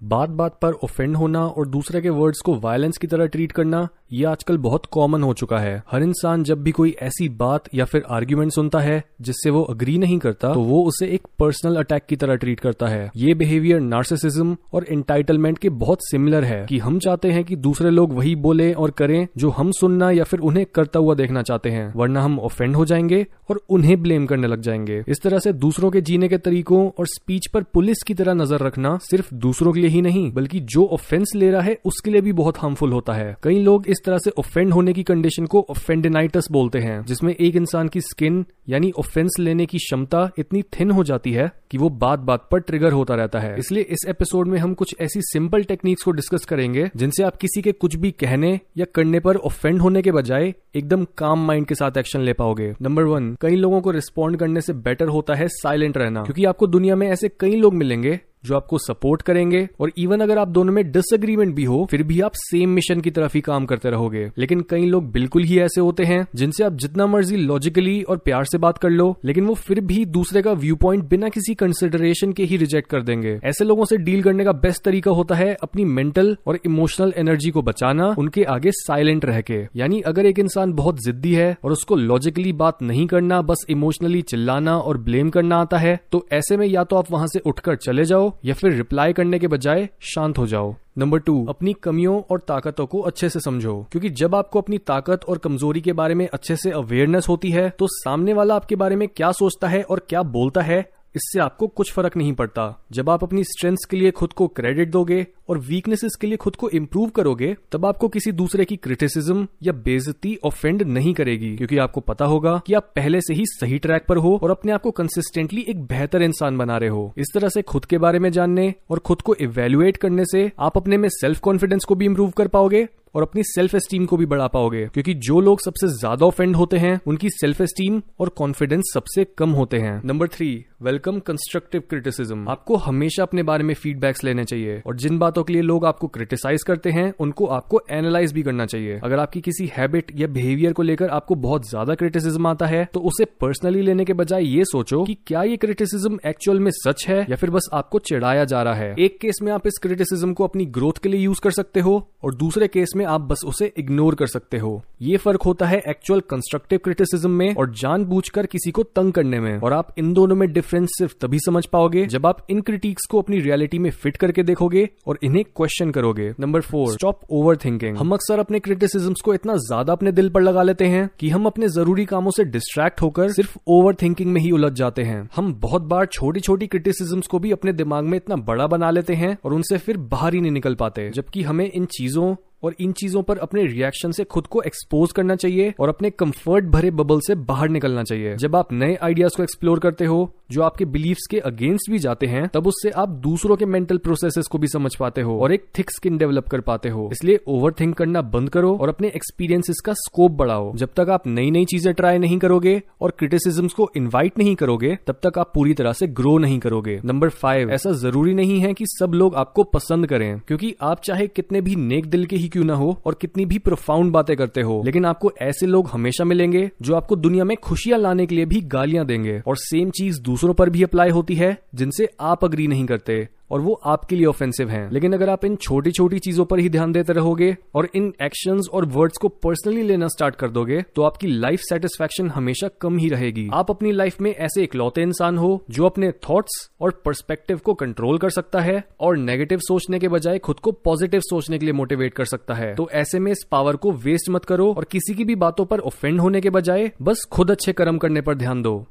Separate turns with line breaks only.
बात बात पर ओफेंड होना और दूसरे के वर्ड्स को वायलेंस की तरह ट्रीट करना, ये आजकल बहुत कॉमन हो चुका है। हर इंसान जब भी कोई ऐसी बात या फिर आर्ग्यूमेंट सुनता है, जिससे वो अग्री नहीं करता तो वो उसे एक पर्सनल अटैक की तरह ट्रीट करता है। ये बिहेवियर नार्सिसिज्म और इंटाइटलमेंट के बहुत सिमिलर है कि हम चाहते हैं कि दूसरे लोग वही बोले और करें जो हम सुनना या फिर उन्हें करता हुआ देखना चाहते हैं, वरना हम ऑफेंड हो जाएँगे और उन्हें ब्लेम करने लग जाएँगे। इस तरह से दूसरों के जीने के तरीकों और स्पीच पर पुलिस की तरह नज़र रखना सिर्फ़ दूसरों के लिए ही नहीं, बल्कि जो ऑफेंस ले रहा है, उसके लिए भी बहुत हार्मफुल होता है। कई लोग इस तरह से ऑफेंड होने की कंडीशन को ऑफेंडिनाइटस बोलते हैं, जिसमें एक इंसान की स्किन यानी ऑफेंस लेने की क्षमता इतनी थिन हो जाती है कि वो बात बात पर ट्रिगर होता रहता है। इसलिए इस एपिसोड में हम कुछ ऐसी सिंपल टेक्निक्स को डिस्कस करेंगे, जिनसे आप किसी के कुछ भी कहने या करने पर ऑफेंड होने के बजाय एकदम काम माइंड के साथ एक्शन ले पाओगे। नंबर वन कई लोगों को रिस्पॉन्ड करने से बेटर होता है साइलेंट रहना, क्योंकि आपको दुनिया में ऐसे कई लोग मिलेंगे जो आपको सपोर्ट करेंगे और इवन अगर आप दोनों में डिसएग्रीमेंट भी हो, फिर भी आप सेम मिशन की तरफ़ ही काम करते रहोगे। लेकिन कई लोग बिल्कुल ही ऐसे होते हैं, जिनसे आप जितना मर्ज़ी लॉजिकली और प्यार से बात कर लो, लेकिन वो फिर भी दूसरे का व्यू पॉइंट बिना किसी कंसिडरेशन के ही रिजेक्ट कर देंगे। ऐसे लोगों से डील करने का बेस्ट तरीका होता है अपनी मेंटल और इमोशनल एनर्जी को बचाना, उनके आगे साइलेंट रह के। यानी अगर एक इंसान बहुत जिद्दी है और उसको लॉजिकली बात नहीं करना, बस इमोशनली चिल्लाना और ब्लेम करना आता है तो ऐसे में या तो आप वहाँ से उठकर चले जाओ या फिर रिप्लाई करने के बजाय शांत हो जाओ। नंबर टू अपनी कमियों और ताकतों को अच्छे से समझो। क्योंकि जब आपको अपनी ताकत और कमज़ोरी के बारे में अच्छे से अवेयरनेस होती है तो सामने वाला आपके बारे में क्या सोचता है और क्या बोलता है इससे आपको कुछ फ़र्क नहीं पड़ता। जब आप अपनी स्ट्रेंथ्स के लिए खुद को क्रेडिट दोगे और वीकनेसेस के लिए खुद को इम्प्रूव करोगे, तब आपको किसी दूसरे की क्रिटिसिज्म या बेजती ऑफेंड नहीं करेगी। क्योंकि आपको पता होगा कि आप पहले से ही सही ट्रैक पर हो और अपने आप को कंसिस्टेंटली एक बेहतर इंसान बना रहे हो। इस तरह से खुद के बारे में जानने और खुद को इवेल्युएट करने से आप अपने में सेल्फ कॉन्फिडेंस को भी इम्प्रूव कर पाओगे। और अपनी सेल्फ एस्टीम को भी बढ़ा पाओगे। क्योंकि जो लोग सबसे ज़्यादा ऑफेंड होते हैं, उनकी सेल्फ एस्टीम और कॉन्फिडेंस सबसे कम होते हैं। Number three welcome constructive criticism आपको हमेशा अपने बारे में फीडबैक्स लेने चाहिए। और जिन बातों के लिए लोग आपको क्रिटिसाइज करते हैं, उनको आपको एनालाइज भी करना चाहिए। अगर आपकी किसी हैबिट या बिहेवियर को लेकर आपको बहुत ज़्यादा क्रिटिसिज्म आता है तो उसे पर्सनली लेने के बजाय ये सोचो कि क्या ये क्रिटिसिज्म एक्चुअल में सच है, या फिर बस आपको चिढ़ाया जा रहा है। एक केस में आप इस क्रिटिसिज्म को अपनी ग्रोथ के लिए यूज़ कर सकते हो, और दूसरे केस में आप बस उसे इग्नोर कर सकते हो। ये फ़र्क होता है एक्चुअल कंस्ट्रक्टिव क्रिटिसिज्म में और जानबूझकर किसी को तंग करने में। और आप इन दोनों में डिफरेंस सिर्फ़ तभी समझ पाओगे जब आप इन क्रिटिक्स को अपनी रियलिटी में फिट करके देखोगे और इन्हें क्वेश्चन करोगे। Number four stop overthinking हम अक्सर अपने क्रिटिसिज्म को इतना ज़्यादा अपने दिल पर लगा लेते हैं कि हम अपने ज़रूरी कामों से डिस्ट्रैक्ट होकर सिर्फ़ ओवर थिंकिंग में ही उलझ जाते हैं। हम बहुत बार छोटी छोटी क्रिटिसिज्म को भी अपने दिमाग में इतना बड़ा बना लेते हैं और उनसे फिर बाहर ही नहीं निकल पाते, जबकि हमें इन चीज़ों और इन चीज़ों पर अपने रिएक्शन से खुद को एक्सपोज करना चाहिए और अपने कंफर्ट भरे बबल से बाहर निकलना चाहिए। जब आप नए आइडियाज़ को एक्सप्लोर करते हो, जो आपके बिलीव्स के अगेंस्ट भी जाते हैं, तब उससे आप दूसरों के मेंटल प्रोसेसेस को भी समझ पाते हो और एक थिक स्किन डेवलप कर पाते हो। इसलिए ओवर थिंक करना बंद करो और अपने एक्सपीरियंसेस का स्कोप बढ़ाओ। जब तक आप नई नई चीज़ें ट्राई नहीं करोगे और क्रिटिसिज्म को इन्वाइट नहीं करोगे, तब तक आप पूरी तरह से ग्रो नहीं करोगे। नंबर फाइव ऐसा ज़रूरी नहीं है कि सब लोग आपको पसंद करें, क्योंकि आप चाहे कितने भी नेक दिल के ही क्यों ना हो और कितनी भी प्रोफाउंड बातें करते हो। लेकिन आपको ऐसे लोग हमेशा मिलेंगे जो आपको दुनिया में खुशियाँ लाने के लिए भी गालियाँ देंगे। और सेम चीज़ दूसरों पर भी अप्लाई होती है, जिनसे आप अग्री नहीं करते। और वो आपके लिए ऑफेंसिव हैं। लेकिन अगर आप इन छोटी छोटी चीज़ों पर ही ध्यान देते रहोगे और इन एक्शंस और वर्ड्स को पर्सनली लेना स्टार्ट कर दोगे तो आपकी लाइफ सेटिस्फेक्शन हमेशा कम ही रहेगी। आप अपनी लाइफ में ऐसे इकलौते इंसान हो जो अपने थॉट्स और पर्सपेक्टिव को कंट्रोल कर सकता है और नेगेटिव सोचने के बजाय खुद को पॉजिटिव सोचने के लिए मोटिवेट कर सकता है। तो ऐसे में इस पावर को वेस्ट मत करो और किसी की भी बातों पर ऑफेंड होने के बजाय बस खुद अच्छे कर्म करने पर ध्यान दो।